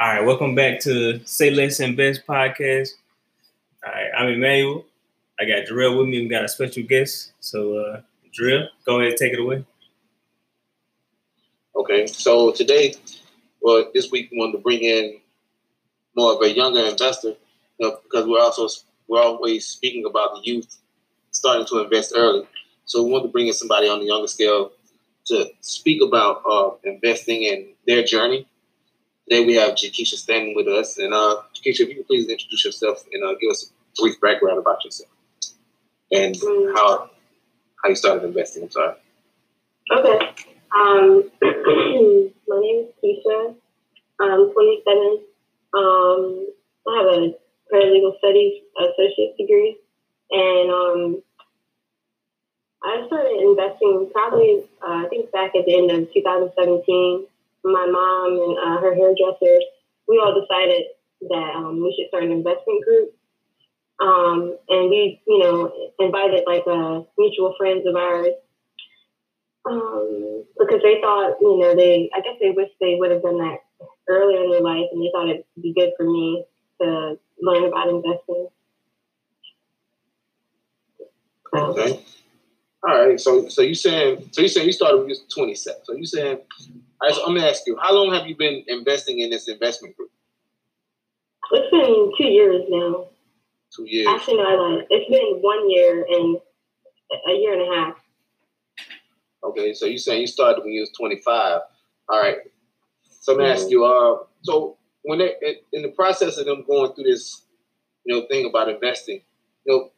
All right, welcome back to Say Less and Invest podcast. All right, I'm Emmanuel. I got Jarrell with me. We got a special guest. So, uh, Jarrell, go ahead and take it away. Okay, so today, well, this week we wanted to bring in more of a younger investor you know, because we're also we're always speaking about the youth starting to invest early. So we want to bring in somebody on the younger scale to speak about uh, investing and their journey Today we have Jakisha standing with us. And uh, Jakisha, if you could please introduce yourself and uh, give us a brief background about yourself and mm. how how you started investing. I'm sorry. Okay. Um, my name is Keisha. I'm 27. Um, I have a paralegal studies associate degree, and um, I started investing probably uh, I think back at the end of 2017 my mom and uh, her hairdresser, we all decided that um, we should start an investment group. Um, and we, you know, invited like uh, mutual friends of ours um, because they thought, you know, they, I guess they wish they would have done that earlier in their life, and they thought it'd be good for me to learn about investing. Okay. All right. So, so you saying, so you saying you started when you was twenty seven. So you saying so I'm gonna ask you, how long have you been investing in this investment group? It's been two years now. Two years. Actually, no, I. It's been one year and a year and a half. Okay, so you saying you started when you was 25. All right. So I'm gonna mm-hmm. ask you, uh, so when they in the process of them going through this, you know, thing about investing, you know,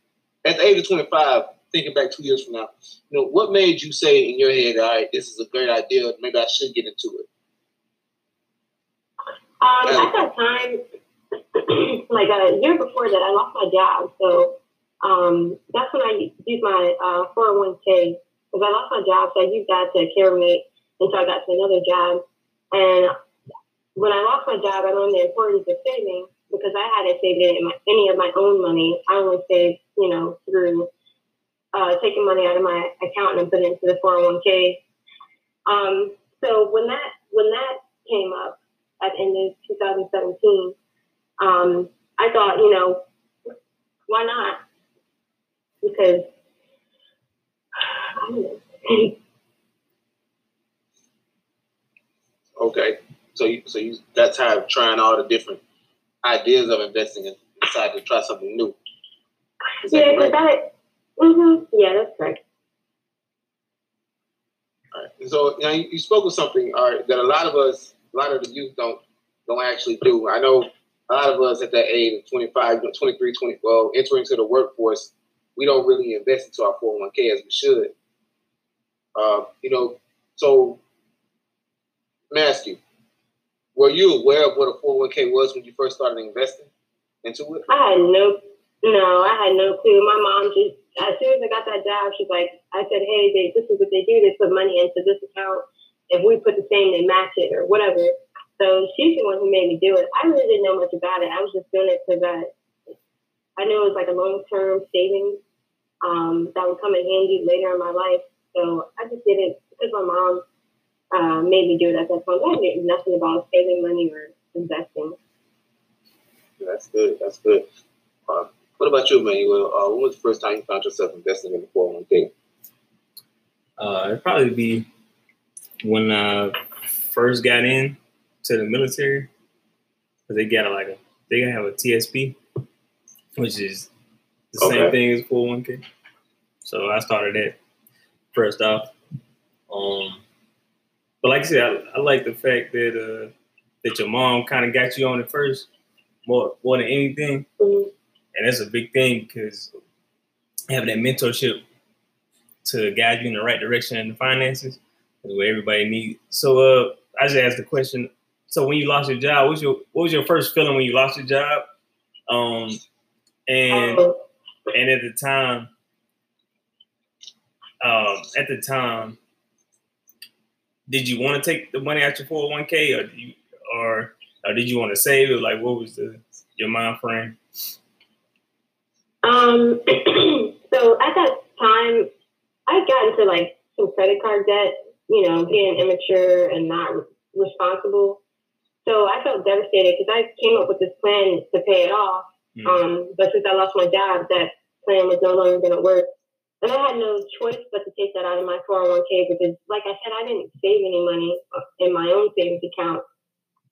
at the age of 25, thinking back two years from now, you know, what made you say in your head, all right, this is a great idea, maybe I should get into it? Um, at that time, like a year before that, I lost my job. So um, that's when I used my uh, 401k because I lost my job. So I used that to carry me until I got to another job. And when I lost my job, I learned the importance of saving because I hadn't saved any of my, any of my own money. I only saved, you know, through uh, taking money out of my account and putting it into the 401k. Um, so when that when that came up at the end of 2017, um, I thought, you know, why not? Because okay, so you, so you that's how trying all the different ideas of investing and decided to try something new. yeah, because that Mm-hmm. Yeah, that's correct. All right. So now you, you spoke of something all right, that a lot of us, a lot of the youth don't don't actually do. I know a lot of us at that age, 25, 23, 20, well, entering into the workforce, we don't really invest into our 401k as we should. Uh, you know, so let me ask you, were you aware of what a 401k was when you first started investing into it? I had no, no, I had no clue. My mom just as soon as I got that job, she's like, I said, hey, they, this is what they do. They put money into this account. If we put the same, they match it or whatever. So she's the one who made me do it. I really didn't know much about it. I was just doing it because I, I knew it was like a long term savings um, that would come in handy later in my life. So I just did it because my mom uh, made me do it at that point. I knew nothing about saving money or investing. That's good. That's good. Uh, what about you, Manuel? Uh, when was the first time you found yourself investing in the 401k? Uh, it'd probably be when I first got in to the military. Cause they got a, like a they have a TSP, which is the okay. same thing as 401k. So I started that first off. Um, but like I said, I, I like the fact that uh, that your mom kind of got you on it first, more more than anything. And that's a big thing because having that mentorship to guide you in the right direction in the finances is what everybody needs. So uh, I just asked the question. So when you lost your job, what was your what was your first feeling when you lost your job? Um, and and at the time, um, at the time, did you want to take the money out your four hundred one k, or or, or did you want to save it? Like, what was the your mind frame? Um, so at that time, I got into like some credit card debt, you know, being immature and not responsible. So I felt devastated because I came up with this plan to pay it off. Mm. Um, but since I lost my job, that plan was no longer going to work. And I had no choice but to take that out of my 401k because, like I said, I didn't save any money in my own savings account.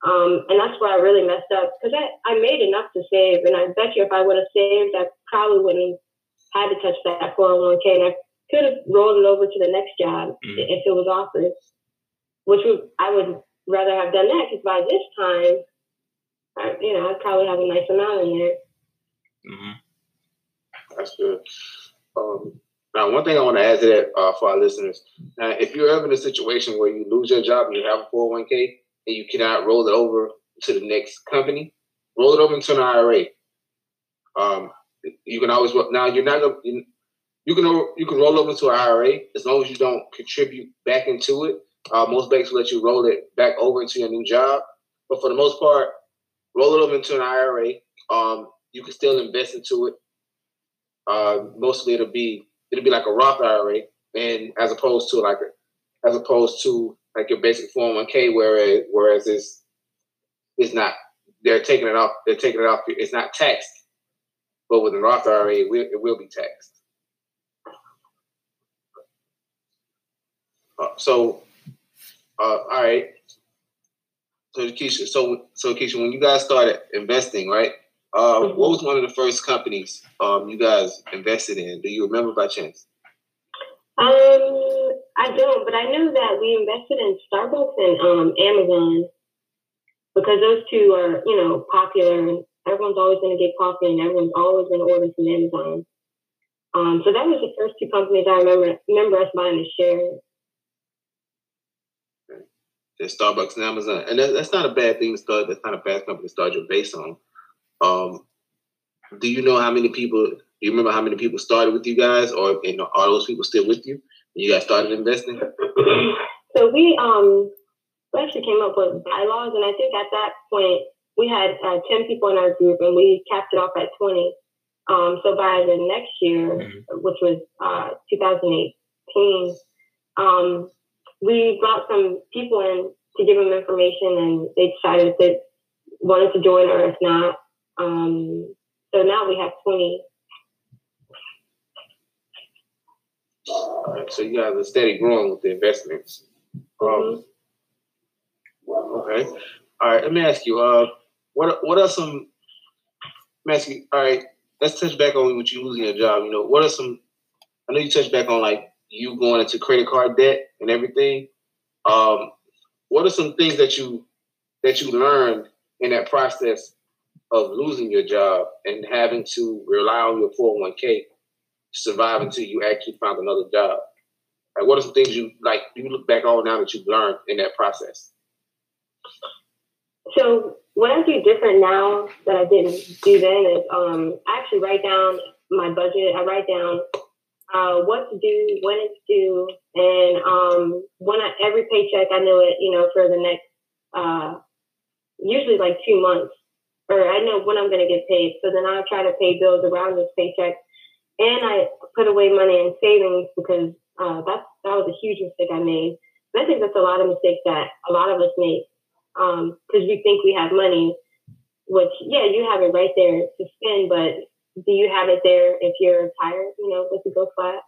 Um, and that's where I really messed up because I, I made enough to save. And I bet you if I would have saved, I probably wouldn't have had to touch that 401k. And I could have rolled it over to the next job mm. if it was offered, which would, I would rather have done that because by this time, I, you know, I'd probably have a nice amount in there. Mm-hmm. That's good. Um, now, one thing I want to add to that uh, for our listeners: now, if you're ever in a situation where you lose your job and you have a 401k and you cannot roll it over to the next company, roll it over into an IRA. Um, you can always now you're not you, you can you can roll over to an IRA as long as you don't contribute back into it. Uh, most banks will let you roll it back over into your new job, but for the most part, roll it over into an IRA. Um, you can still invest into it. Uh, mostly it'll be it'll be like a Roth IRA, and as opposed to like as opposed to like your basic 401k, whereas whereas it's it's not they're taking it off they're taking it off it's not taxed, but with an Roth IRA it will, it will be taxed. Uh, so, uh, all right. So Keisha, so so Keisha, when you guys started investing, right? Uh, mm-hmm. What was one of the first companies um, you guys invested in? Do you remember by chance? Um, I don't, but I know that we invested in Starbucks and um, Amazon because those two are, you know, popular everyone's always going to get coffee and everyone's always going to order from Amazon. Um, so that was the first two companies I remember remember us buying a share. Okay. Starbucks and Amazon, and that, that's not a bad thing to start. That's not a bad company to start your base on. Um, do you know how many people? Do you remember how many people started with you guys, or you know, are those people still with you when you guys started investing? So we um we actually came up with bylaws, and I think at that point we had uh, ten people in our group, and we capped it off at twenty. Um, so by the next year, mm-hmm. which was uh, 2018, um, we brought some people in to give them information, and they decided if they wanted to join or if not. Um, so now we have 20. All right, so you guys are steady growing with the investments. Um, mm-hmm. Okay. All right, let me ask you, uh, what what are some you, all right, let's touch back on what you losing your job. You know, what are some I know you touched back on like you going into credit card debt and everything. Um, what are some things that you that you learned in that process of losing your job and having to rely on your 401k to survive until you actually find another job? Like, what are some things you like? You look back on now that you've learned in that process. So, what I do different now that I didn't do then is um, I actually write down my budget. I write down uh, what to do, when it's due, and um, when I, every paycheck I know it, you know, for the next uh, usually like two months or I know when I'm going to get paid. So then I try to pay bills around this paycheck, and I put away money in savings because uh, that's that was a huge mistake I made. And I think that's a lot of mistakes that a lot of us make because um, we think we have money, which yeah, you have it right there to spend, but do you have it there if you're tired? You know, with the go flat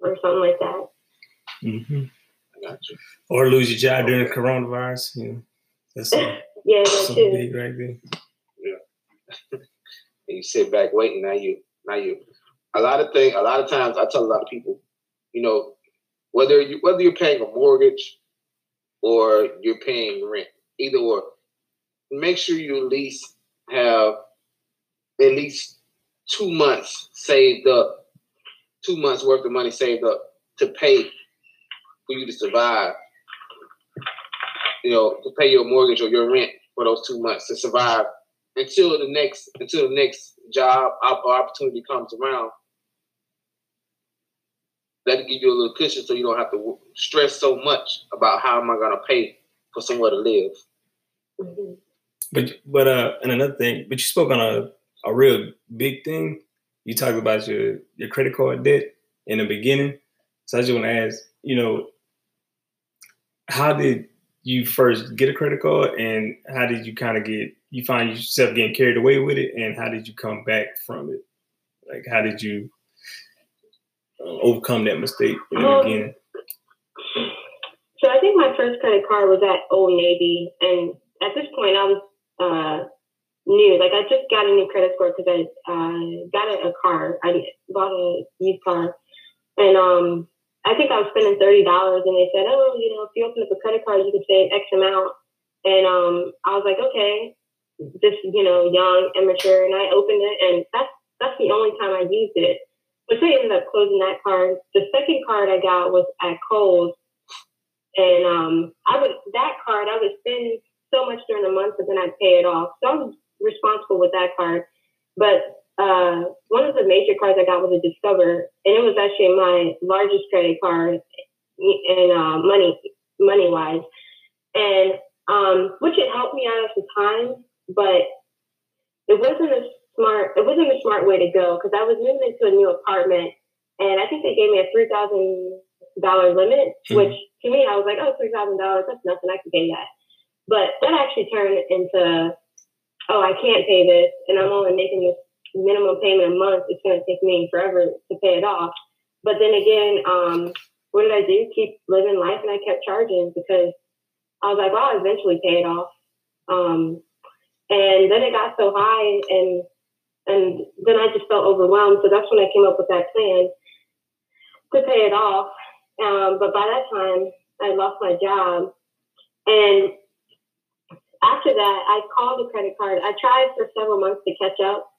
or something like that. Mm-hmm. Or lose your job during the coronavirus. You know, that's. Yeah, that too. Big right there. Yeah. and you sit back waiting. Now you, now you. A lot of things. A lot of times, I tell a lot of people, you know, whether you whether you're paying a mortgage or you're paying rent, either or, make sure you at least have at least two months saved up, two months worth of money saved up to pay for you to survive. You know, to pay your mortgage or your rent for those two months to survive until the next until the next job opportunity comes around. That'll give you a little cushion so you don't have to stress so much about how am I going to pay for somewhere to live. But but uh, and another thing, but you spoke on a a real big thing. You talked about your your credit card debt in the beginning. So I just want to ask, you know, how did you first get a credit card, and how did you kind of get you find yourself getting carried away with it, and how did you come back from it? Like, how did you uh, overcome that mistake in the beginning? So I think my first credit card was at Old Navy, and at this point I was uh, new. Like I just got a new credit score because I uh, got a, a car. I bought a used car, and um, I think I was spending thirty dollars, and they said, "Oh, you know, if you open up a credit card, you can save X amount." And um, I was like, "Okay," just you know, young, immature, and I opened it, and that's that's the only time I used it. But they ended up closing that card. The second card I got was at Kohl's. And um, I would that card I would spend so much during the month, but then I'd pay it off. So I was responsible with that card. But uh, one of the major cards I got was a Discover, and it was actually my largest credit card in uh, money money wise, and um, which it helped me out at the time, but it wasn't a smart it wasn't a smart way to go because I was moving into a new apartment, and I think they gave me a three thousand dollar limit, Mhm. which to me I was like, oh, three thousand dollars, that's nothing, I can pay that. But that actually turned into, oh, I can't pay this, and I'm only making this minimum payment a month. It's going to take me forever to pay it off. But then again, um, what did I do? Keep living life, and I kept charging because I was like, well, I'll eventually pay it off. Um, and then it got so high, and and then I just felt overwhelmed. So that's when I came up with that plan to pay it off. Um, but by that time, I lost my job. And after that, I called the credit card. I tried for several months to catch up,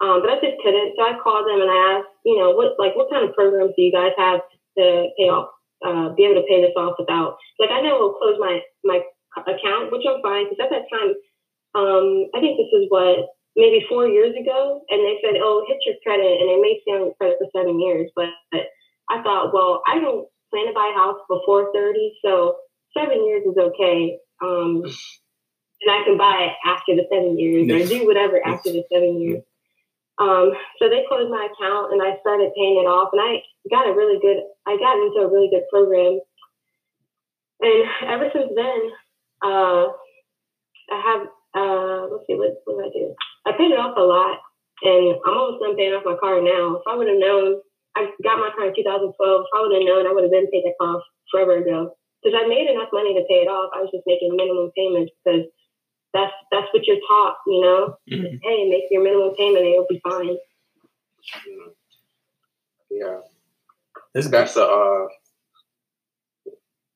um, but I just couldn't. So I called them and I asked, you know, what like what kind of programs do you guys have to pay off, uh, be able to pay this off without? Like I know it'll close my my account, which I'm fine because at that time, um, I think this is what maybe four years ago, and they said, oh, hit your credit, and it may stay on credit for seven years, but I thought, well, I don't plan to buy a house before 30, so seven years is okay. Um, and I can buy it after the seven years or do whatever after the seven years. Um, so they closed my account and I started paying it off and I got a really good, I got into a really good program. And ever since then, uh, I have, uh, let's see, what, what did I do? I paid it off a lot and I'm almost done paying off my car now. If I would have known I got my car in 2012. If I would have known, I would have been paid that off forever ago. Because I made enough money to pay it off. I was just making minimum payments because that's that's what you're taught, you know. Mhm. Hey, make your minimum payment and you'll be fine. Yeah, this good. that's a. Uh,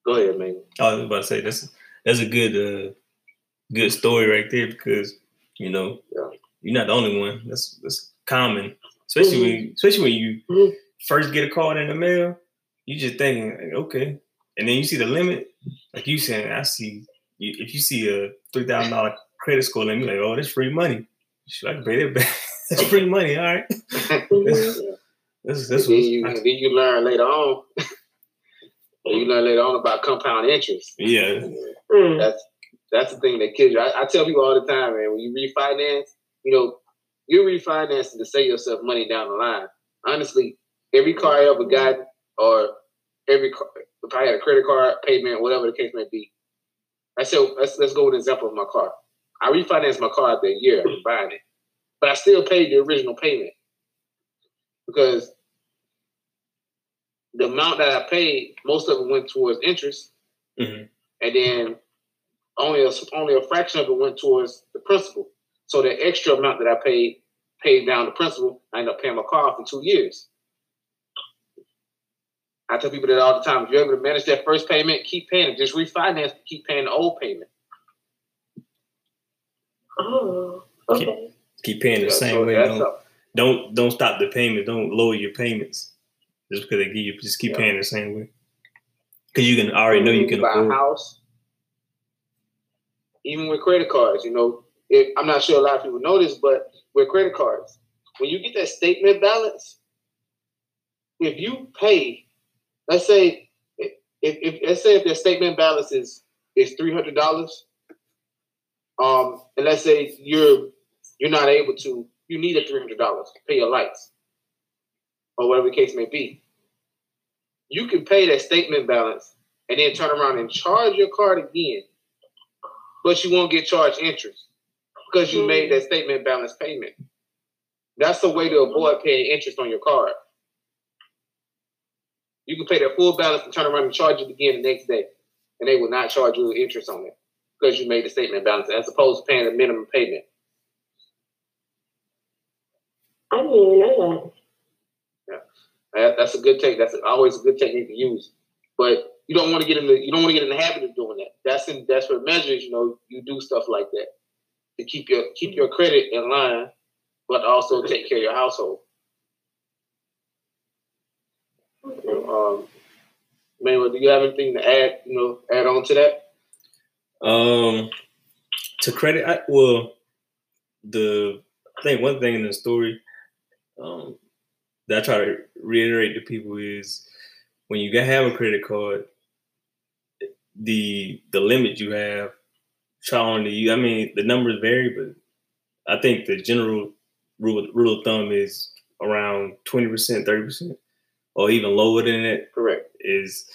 go ahead, man. I was about to say this. that's a good uh good story right there because you know Yeah. you're not the only one. That's that's common, especially when especially when you Mhm. first get a card in the mail. You just thinking like, okay, and then you see the limit, like you saying. I see if you see a three thousand dollar credit score limit, like oh, that's free money. Should I can pay that back? that's free money. All right, Mhm. this this then was you then you learn later on. you learn later on about compound interest. yeah. Mm. That's that's the thing that kills you. I, I tell people all the time, man. When you refinance, you know, you're refinancing to save yourself money down the line. Honestly, every car I ever got, or every car, if I had a credit card payment, whatever the case may be, I said, let's let's go with an example of my car. I refinanced my car after a year buying it, but I still paid the original payment because the amount that I paid, most of it went towards interest, Mhm. and then only a only a fraction of it went towards the principal. So the extra amount that I paid paid down the principal. I ended up paying my car off in two years. I tell people that all the time. If you're able to manage that first payment, keep paying it. Just refinance, keep paying the old payment. Oh, okay. Keep paying the Yeah, same so way. Don't, a- don't don't stop the payment. Don't lower your payments just because they give you. Just keep Yeah. paying the same way. Because you can already know you can buy a afford. house, even with credit cards. You know, it, I'm not sure a lot of people know this, but with credit cards, when you get that statement balance, if you pay, let's say, if, if let's say if their statement balance is is three hundred dollars, um, and let's say you're you're not able to, you need a three hundred dollars to pay your lights, or whatever the case may be. You can pay that statement balance and then turn around and charge your card again, but you won't get charged interest because you made that mm-hmm. statement balance payment. That's the way to avoid paying interest on your card. You can pay that full balance and turn around and charge it again the next day, and they will not charge you interest on it because you made the statement balance as opposed to paying a minimum payment. I didn't even know that. Yeah, that's a good take. That's always a good technique to use, but you don't want to get in the you don't want to get in the habit of doing that. That's in desperate measures. You know, you do stuff like that to keep your keep your credit in line, but also take care of your household. Um, Manuel, do you have anything to add? You know, add on to that? Um, to credit, I, well, the I think one thing in the story um, that I try to reiterate to people is when you have a credit card, the the limit you have, trying to you. I mean, the numbers vary, but I think the general rule rule of thumb is around twenty percent, thirty percent, or even lower than that. Correct. Is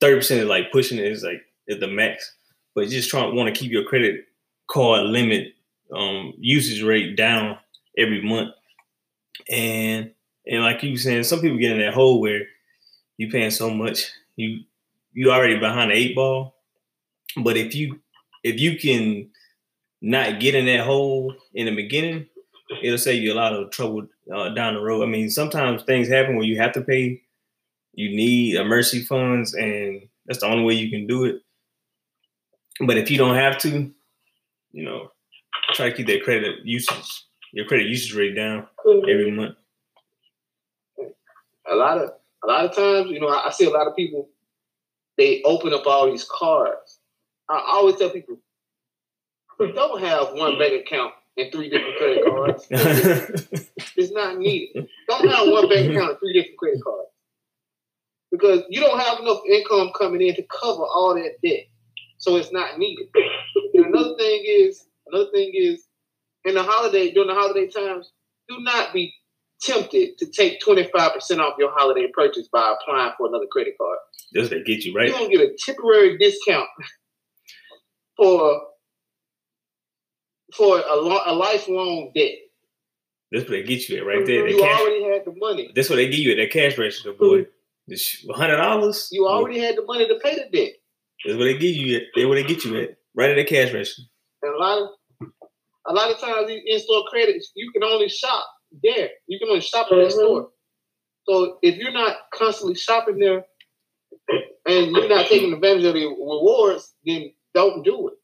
thirty percent is like pushing it is like is the max, but you just try want to keep your credit card limit um, usage rate down every month, and and like you were saying, some people get in that hole where you paying so much, you you already behind the eight ball. But if you if you can not get in that hole in the beginning, it'll save you a lot of trouble uh, down the road. I mean, sometimes things happen where you have to pay. You need emergency funds, and that's the only way you can do it. But if you don't have to, you know, try to keep that credit usage, your credit usage rate down every month. A lot of a lot of times, you know, I, I see a lot of people they open up all these cards. I always tell people, don't have one bank account and three different credit cards. it's not needed. Don't have one bank account and three different credit cards. Because you don't have enough income coming in to cover all that debt. So it's not needed. and another thing is, another thing is, in the holiday, during the holiday times, do not be tempted to take 25% off your holiday purchase by applying for another credit card. That's what they get you, right? You're going to get a temporary discount for for a, lo- a lifelong debt. That's what they get you at right there. You cash, already had the money. That's what they give you at that cash register, boy. Hundred dollars. You already had the money to pay the debt. That's what they give you. At. That's what they get you at right at the cash register. And a lot of a lot of times these in-store credits, you can only shop there. You can only shop in that mm-hmm. store. So if you're not constantly shopping there and you're not taking advantage of the rewards, then don't do it.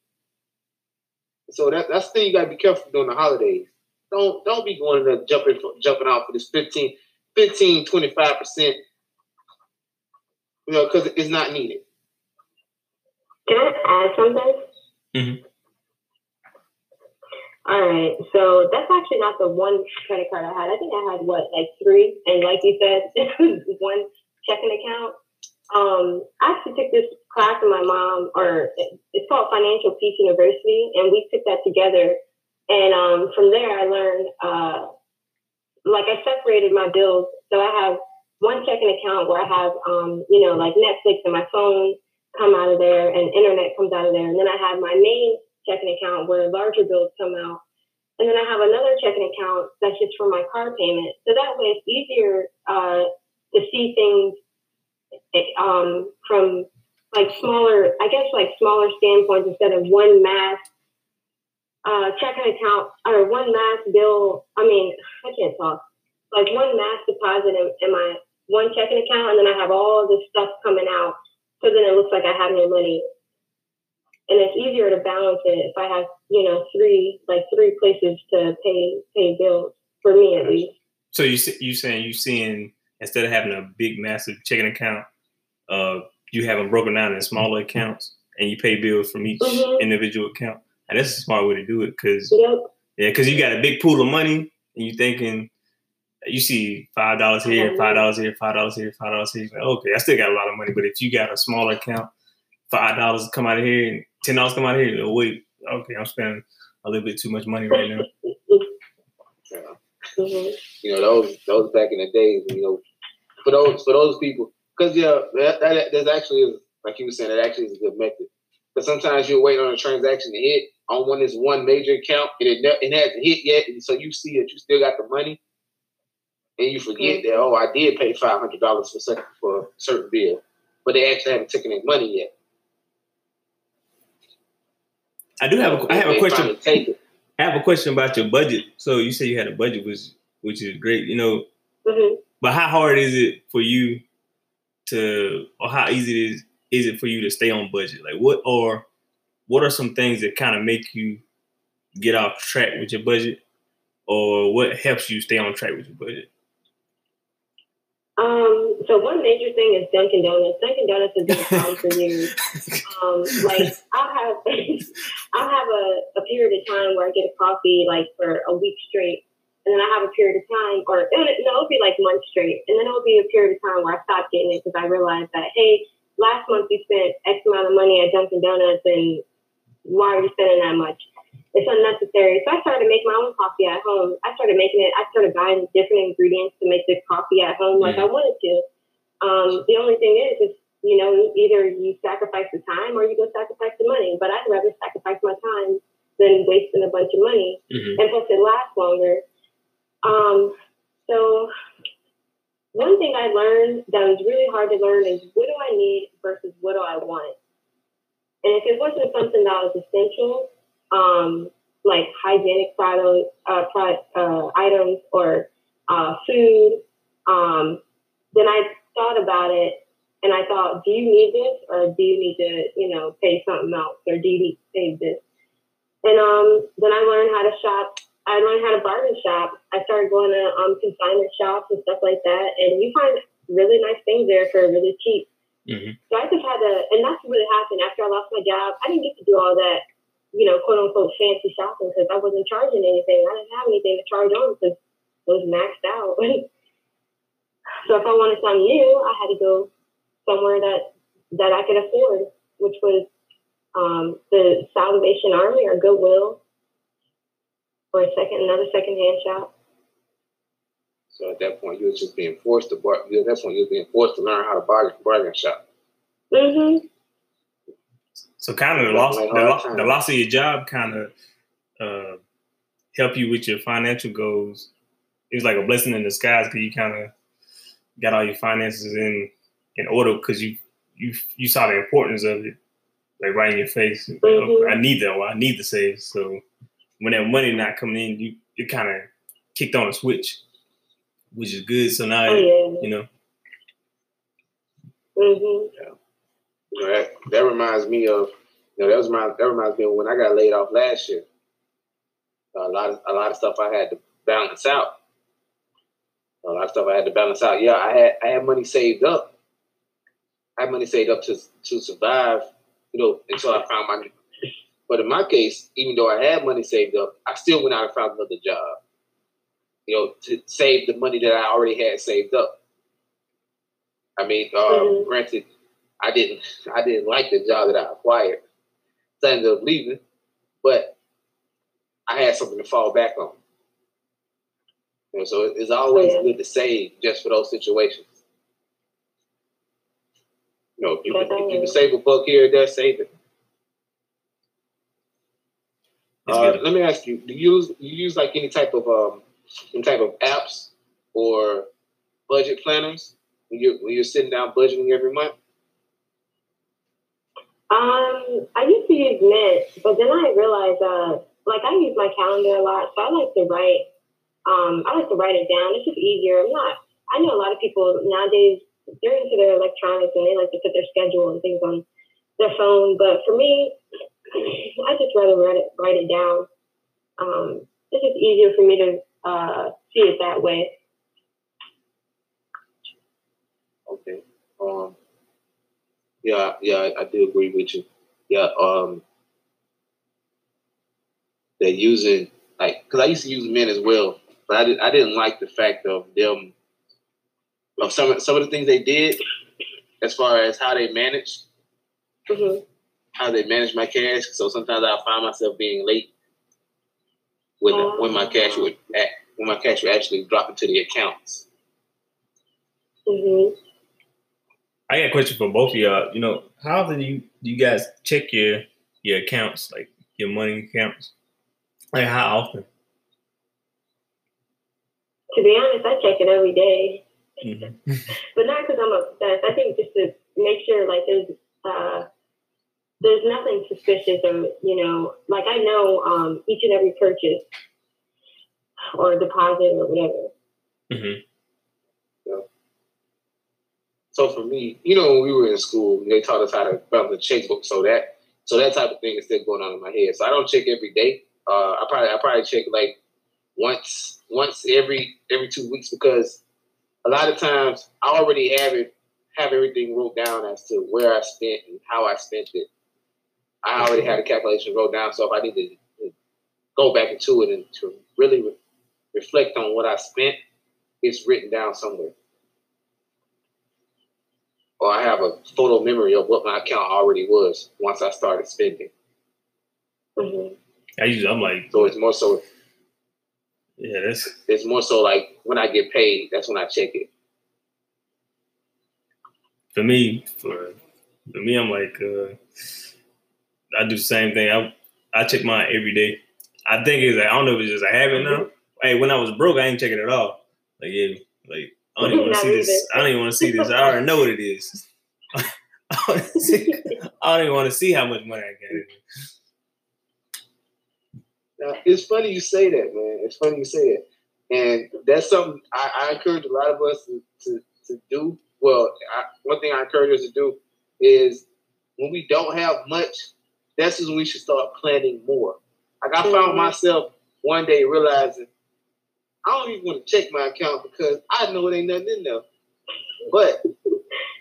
So that, that's the thing you gotta be careful during the holidays. Don't don't be going to jumping jumping out for this 15, 15 25 percent. You know, because it's not needed. Can I add something? Mm-hmm. All right. So that's actually not the one credit card I had. I think I had what, like three? And like you said, it was one checking account. Um, I actually took this class with my mom, or it's called Financial Peace University, and we took that together. And um, from there, I learned, uh, like, I separated my bills. So I have one checking account where I have, um, you know, like Netflix and my phone come out of there, and internet comes out of there. And then I have my main checking account where larger bills come out. And then I have another checking account that's just for my car payment. So that way it's easier uh, to see things um, from like smaller, I guess like smaller standpoints instead of one mass uh, checking account or one mass bill. I mean, I can't talk. Like one mass deposit in, in my one checking account, and then I have all this stuff coming out. So then it looks like I have no money and it's easier to balance it if I have you know three like three places to pay pay bills for me at least. So you you saying you seeing instead of having a big massive checking account, uh, you have them broken down in smaller accounts and you pay bills from each mm-hmm. individual account. And that's a smart way to do it because yep. yeah, because you got a big pool of money and you thinking you see five dollars here, five dollars here, five dollars here, five dollars here. Like, okay, I still got a lot of money, but if you got a smaller account, five dollars come out of here and ten dollars come out of here. Oh wait, okay, I'm spending a little bit too much money right now. You know those those back in the days. You know, for those for those people, because yeah, that, that there's actually like you were saying, that actually is a good method. But sometimes you're waiting on a transaction to hit on one this one major account and it, it hasn't hit yet, and so you see that you still got the money, and you forget mm-hmm. that oh I did pay five hundred dollars for certain for a certain bill, but they actually haven't taken their money yet. I do have a, I have a question. I have a question about your budget. So you say you had a budget, which which is great, you know. Mm-hmm. But how hard is it for you to, or how easy it is is it for you to stay on budget? Like what or what are some things that kind of make you get off track with your budget, or what helps you stay on track with your budget? Um, so one major thing is Dunkin' Donuts. Dunkin' Donuts has been around for years. Um, like I'll have I'll have a, a period of time where I get a coffee like for a week straight, and then I have a period of time, or no, it'll be like months straight, and then it'll be a period of time where I stop getting it because I realize that hey, last month you spent X amount of money at Dunkin' Donuts, and why are you spending that much? It's unnecessary. So I started to make my own coffee at home. I started making it. I started buying different ingredients to make the coffee at home like mm. I wanted to. Um, the only thing is, is you know, either you sacrifice the time or you go sacrifice the money. But I'd rather sacrifice my time than wasting a bunch of money. Mm-hmm. And plus, it lasts longer. Um, so one thing I learned that was really hard to learn is what do I need versus what do I want. And if it wasn't something that was essential, um, like hygienic product, uh, product uh, items or uh, food, um, then I thought about it and I thought, do you need this or do you need to, you know, pay something else or do you need to save this? And um, then I learned how to shop I learned how to bargain shop. I started going to um, consignment shops and stuff like that, and you find really nice things there for really cheap. Mm-hmm. So I just had to, and that's what really happened after I lost my job. I didn't get to do all that, you know, quote unquote fancy shopping because I wasn't charging anything. I didn't have anything to charge on because it was maxed out. so if I wanted something new, I had to go somewhere that that I could afford, which was um, the Salvation Army or Goodwill or a second another second hand shop. So at that point, you were just being forced to bar. At that point, you were being forced to learn how to bargain, bargain shop. Mm-hmm. So kind of the loss, the, the, loss of your job kind of uh, help you with your financial goals. It was like a blessing in disguise because you kind of got all your finances in in order because you you you saw the importance of it, like right in your face. Mm-hmm. I need that. Well, I need to save. So when that money not coming in, you you kind of kicked on a switch, which is good. So now, oh, yeah. you know. Mm-hmm. Yeah. You know, that, that reminds me of, you know, that was my that reminds me of when I got laid off last year. a lot of a lot of stuff I had to balance out. A lot of stuff I had to balance out. Yeah, I had I had money saved up. I had money saved up to to survive, you know, until I found my but in my case, even though I had money saved up, I still went out and found another job. You know, to save the money that I already had saved up. I mean, uh, mm-hmm. granted, I didn't I didn't like the job that I acquired. So I ended up leaving, but I had something to fall back on. You know, so it's always yeah. good to save just for those situations. You know, if you, can, if you can save a buck here or there, save it. Uh, let me ask you: Do you use you use like any type of um, any type of apps or budget planners when you're when you're sitting down budgeting every month? Um, I used to use Mint, but then I realized, uh, like I use my calendar a lot, so I like to write. Um, I like to write it down. It's just easier. I'm not. I know a lot of people nowadays they're into their electronics and they like to put their schedule and things on their phone, but for me, I just rather write it write it down. Um, it's just easier for me to uh, see it that way. Okay. Yeah, yeah, I, do agree with you. Yeah. Um. They're using like because I used to use Mint as well, but I did I didn't like the fact of them of some some of the things they did as far as how they managed. Mm-hmm how they managed my cash. So sometimes I find myself being late when when my cash would when my cash would actually drop into the accounts. Mm-hmm. I got a question for both of y'all. You know, how often do you do you guys check your your accounts, like your money accounts? Like how often? To be honest, I check it every day. Mhm. but not because I'm obsessed. I think just to make sure like there's uh, there's nothing suspicious or you know like I know um, each and every purchase or deposit or whatever. Mhm. So for me, you know, when we were in school, they taught us how to run the checkbook. So that so that type of thing is still going on in my head. So I don't check every day. Uh, I probably I probably check like once once every every two weeks because a lot of times I already have it have everything wrote down as to where I spent and how I spent it. I already had a calculation wrote down. So if I need to to go back into it and to really re- reflect on what I spent, it's written down somewhere or I have a photo memory of what my account already was once I started spending. hmm I usually I'm like, So it's more so yeah, that's it's more so like when I get paid, that's when I check it. for me. For for me, I'm like, uh, I do the same thing. I I check mine every day. I think it's like, I don't know if it's just a habit now. Hey, when I was broke, I ain't checking it at all. Like yeah, like I don't even want to see this. I don't even want to see this. I already know what it is. I don't see- I don't even want to see how much money I got. in it. Now, it's funny you say that, man. It's funny you say it, and that's something I, I encourage a lot of us to, to, to do. Well, I, one thing I encourage us to do is when we don't have much, that's when we should start planning more. Like I found Mhm. myself one day realizing I don't even want to check my account because I know it ain't nothing in there. But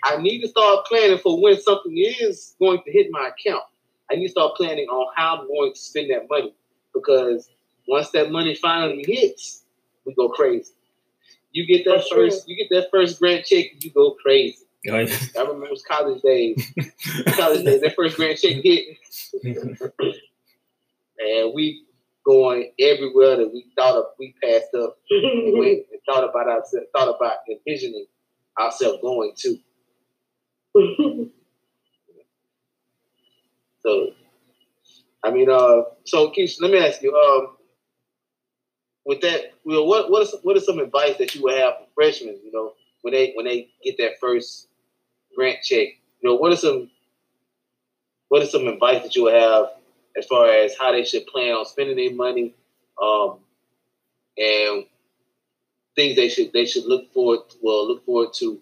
I need to start planning for when something is going to hit my account. I need to start planning on how I'm going to spend that money because once that money finally hits, we go crazy. You get that That's true. first, you get that first grant check, you go crazy. Oh, yeah. I remember it was college days. college days, that first grant check hit, and we going everywhere that we thought of, we passed up, and went and thought about ourselves, thought about envisioning ourselves going to. So, I mean, uh, so Keisha, let me ask you, um, with that, you know, what what is what is some advice that you would have for freshmen? You know, when they when they get that first grant check, you know, what are some what is some advice that you would have as far as how they should plan on spending their money, um, and things they should they should look forward well look forward to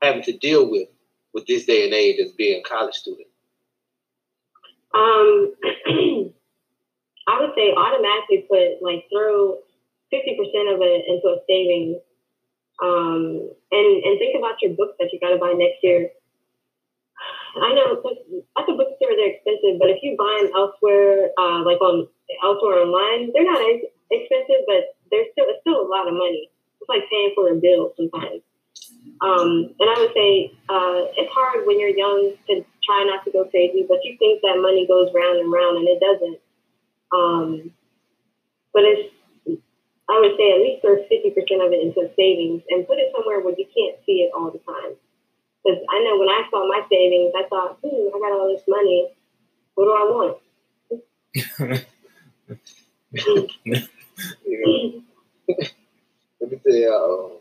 having to deal with with this day and age as being a college student. Um, I would say automatically put like throw fifty percent of it into a savings, um, and and think about your books that you got to buy next year. I know at the bookstore they're expensive, but if you buy them elsewhere, uh, like on elsewhere online, they're not as expensive, but they're still it's still a lot of money. It's like paying for a bill sometimes. Um, and I would say uh, it's hard when you're young to try not to go crazy, but you think that money goes round and round, and it doesn't. Um, but it's I would say at least throw fifty percent of it into savings and put it somewhere where you can't see it all the time. Because I know when I saw my savings, I thought, hmm, I got all this money. What do I want? You know, let me tell you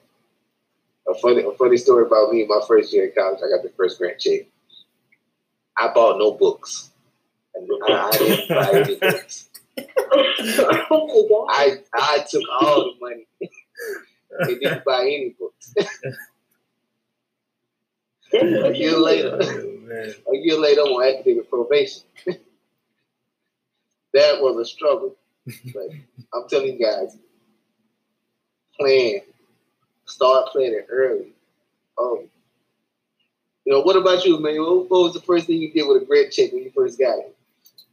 uh, a funny a funny story about me. My first year in college, I got the first grant check. I bought no books. And I, I didn't buy any books. oh! I I took all the money and didn't buy any books. That's A year later, Oh, a year later, I'm on academic probation. that was a struggle. But I'm telling you guys, plan, start planning early. Um, you know, what about you, man? What, what was the first thing you did with a grant check when you first got it?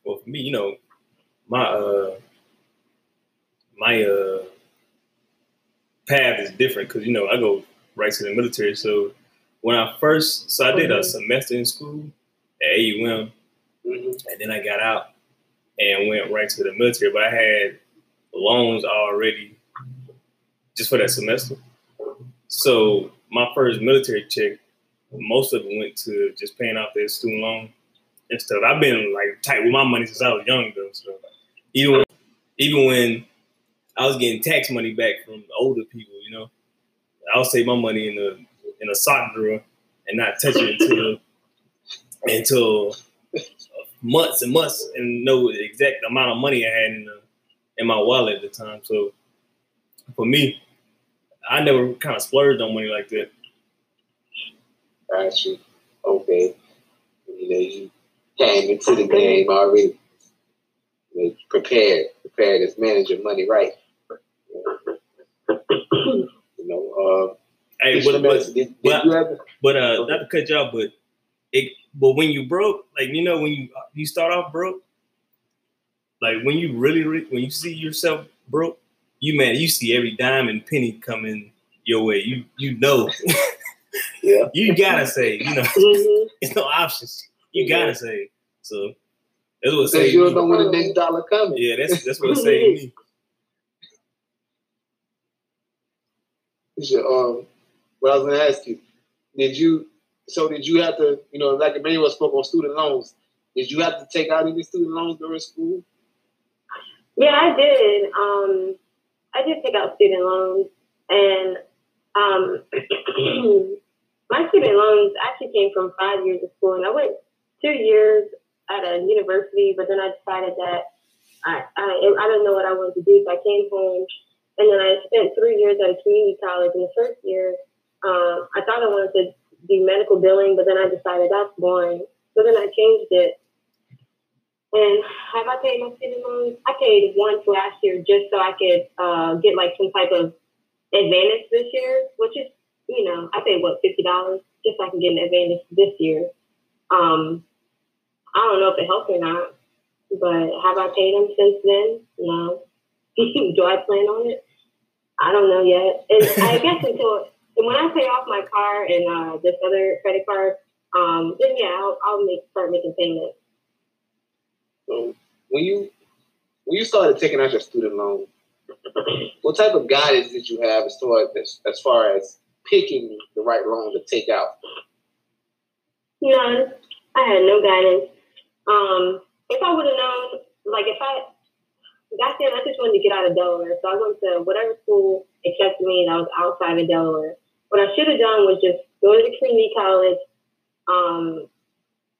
Well, for me, you know, my uh, my uh, path is different because you know I go right to the military. So when I first, so I did a semester in school at AUM, Mm-hmm. and then I got out and went right to the military. But I had loans already just for that semester. So my first military check most of it went to just paying off their student loan and stuff. I've been like tight with my money since I was young though. So even even when I was getting tax money back from older people, you know, I would save my money in a in a sock drawer and not touch it until until months and months and know the exact amount of money I had in the in my wallet at the time. So for me, I never kind of splurged on money like that. Got Okay. You know, you came into the game already you know, prepared, prepared as manage money right. You know, uh, hey, but, but, did, did but, ever, but uh, not to cut you off, but it, but when you broke, like you know, when you you start off broke, like when you really, when you see yourself broke, you man, you see every dime and penny coming your way. You you know. yeah. You gotta say, you know, mm-hmm. it's no options. You gotta say. So that's what saved you don't know when the next dollar coming. Yeah, that's that's what saved me. Is your um, what I was gonna ask you, did you so did you have to, you know, like Emmanuel spoke on student loans, did you have to take out any student loans during school? Yeah, I did. Um, I did take out student loans, and um, my student loans actually came from five years of school, and I went two years at a university, but then I decided that I I, I didn't know what I wanted to do, so I came home, and then I spent three years at a community college. In the first year, um, I thought I wanted to do medical billing, but then I decided that's boring, so then I changed it and have I paid my student loans? I paid once last year just so I could uh, get like some type of advantage this year, which is, you know, I paid what, $50 just so I can get an advantage this year. Um, I don't know if it helps or not, but have I paid them since then? No. Do I plan on it? I don't know yet. And I guess until when I pay off my car and uh, this other credit card, um, then yeah, I'll, I'll make start making payments. So when you when you started taking out your student loan, what type of guidance did you have as far as as far as picking the right loan to take out? None. I had no guidance. Um, if I would have known, like if I back then, I just wanted to get out of Delaware, so I went to whatever school accepted me that was outside of Delaware. What I should have done was just go to the community college, um,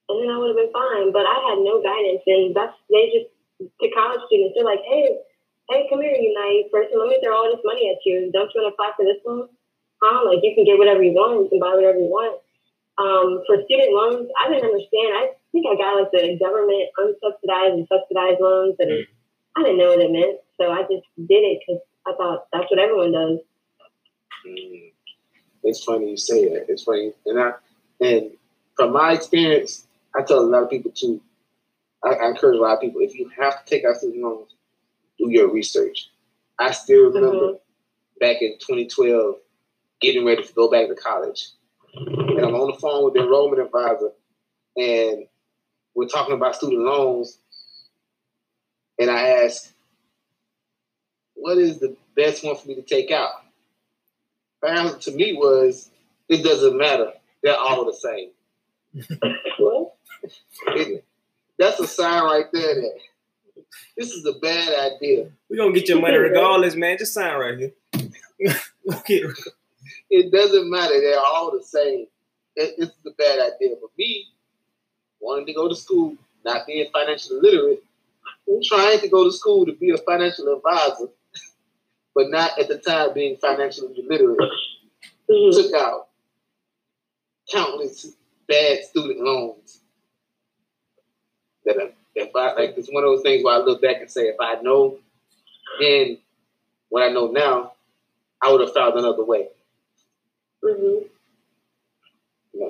and then I would have been fine. But I had no guidance, and that's they just to college students. They're like, hey, hey, come here, you naive person. Let me throw all this money at you. Don't you want to apply for this one? Huh? Like you can get whatever you want. You can buy whatever you want. Um, for student loans, I didn't understand. I think I got like the government unsubsidized and subsidized loans, and mm. I didn't know what it meant. So I just did it because I thought that's what everyone does. Mm. It's funny you say that. It's funny, and I and from my experience, I tell a lot of people too. I, I, encourage a lot of people if you have to take out student loans, do your research. I still remember mm-hmm. back in 2012 getting ready to go back to college, and I'm on the phone with the enrollment advisor, and we're talking about student loans, and I ask, "What is the best one for me to take out?" To me was, "It doesn't matter. They're all the same." well that's a sign right there that this is a bad idea. We're gonna get your money regardless, man. Just sign right here. it doesn't matter, they're all the same. This is a bad idea. But me, wanting to go to school, not being financially literate, trying to go to school to be a financial advisor, but not at the time being financially literate, mm-hmm. took out countless bad student loans that I, if I like it's one of those things where I look back and say if I know then what I know now, I would have found another way. Mm-hmm. Yeah.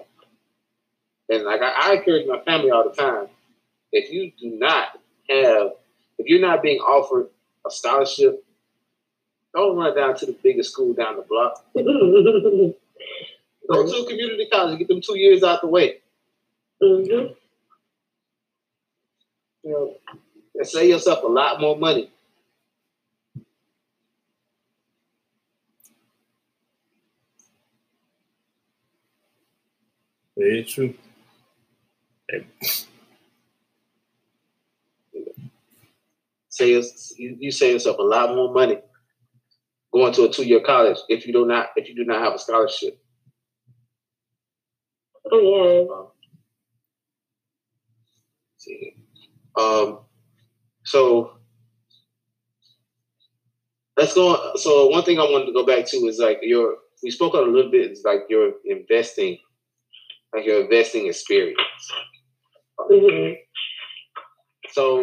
And like I, I encourage my family all the time, if you do not have, if you're not being offered a scholarship, don't run down to the biggest school down the block. Go to a community college, get them two years out the way. Mm-hmm. You know, and save yourself a lot more money. It's true. Save you, you save yourself a lot more money going to a two year college if you do not if you do not have a scholarship. Oh yeah. Um, see. Um, so let's go. So one thing I wanted to go back to is like your. We spoke on a little bit. Is like your investing, like your investing experience. Mhm. So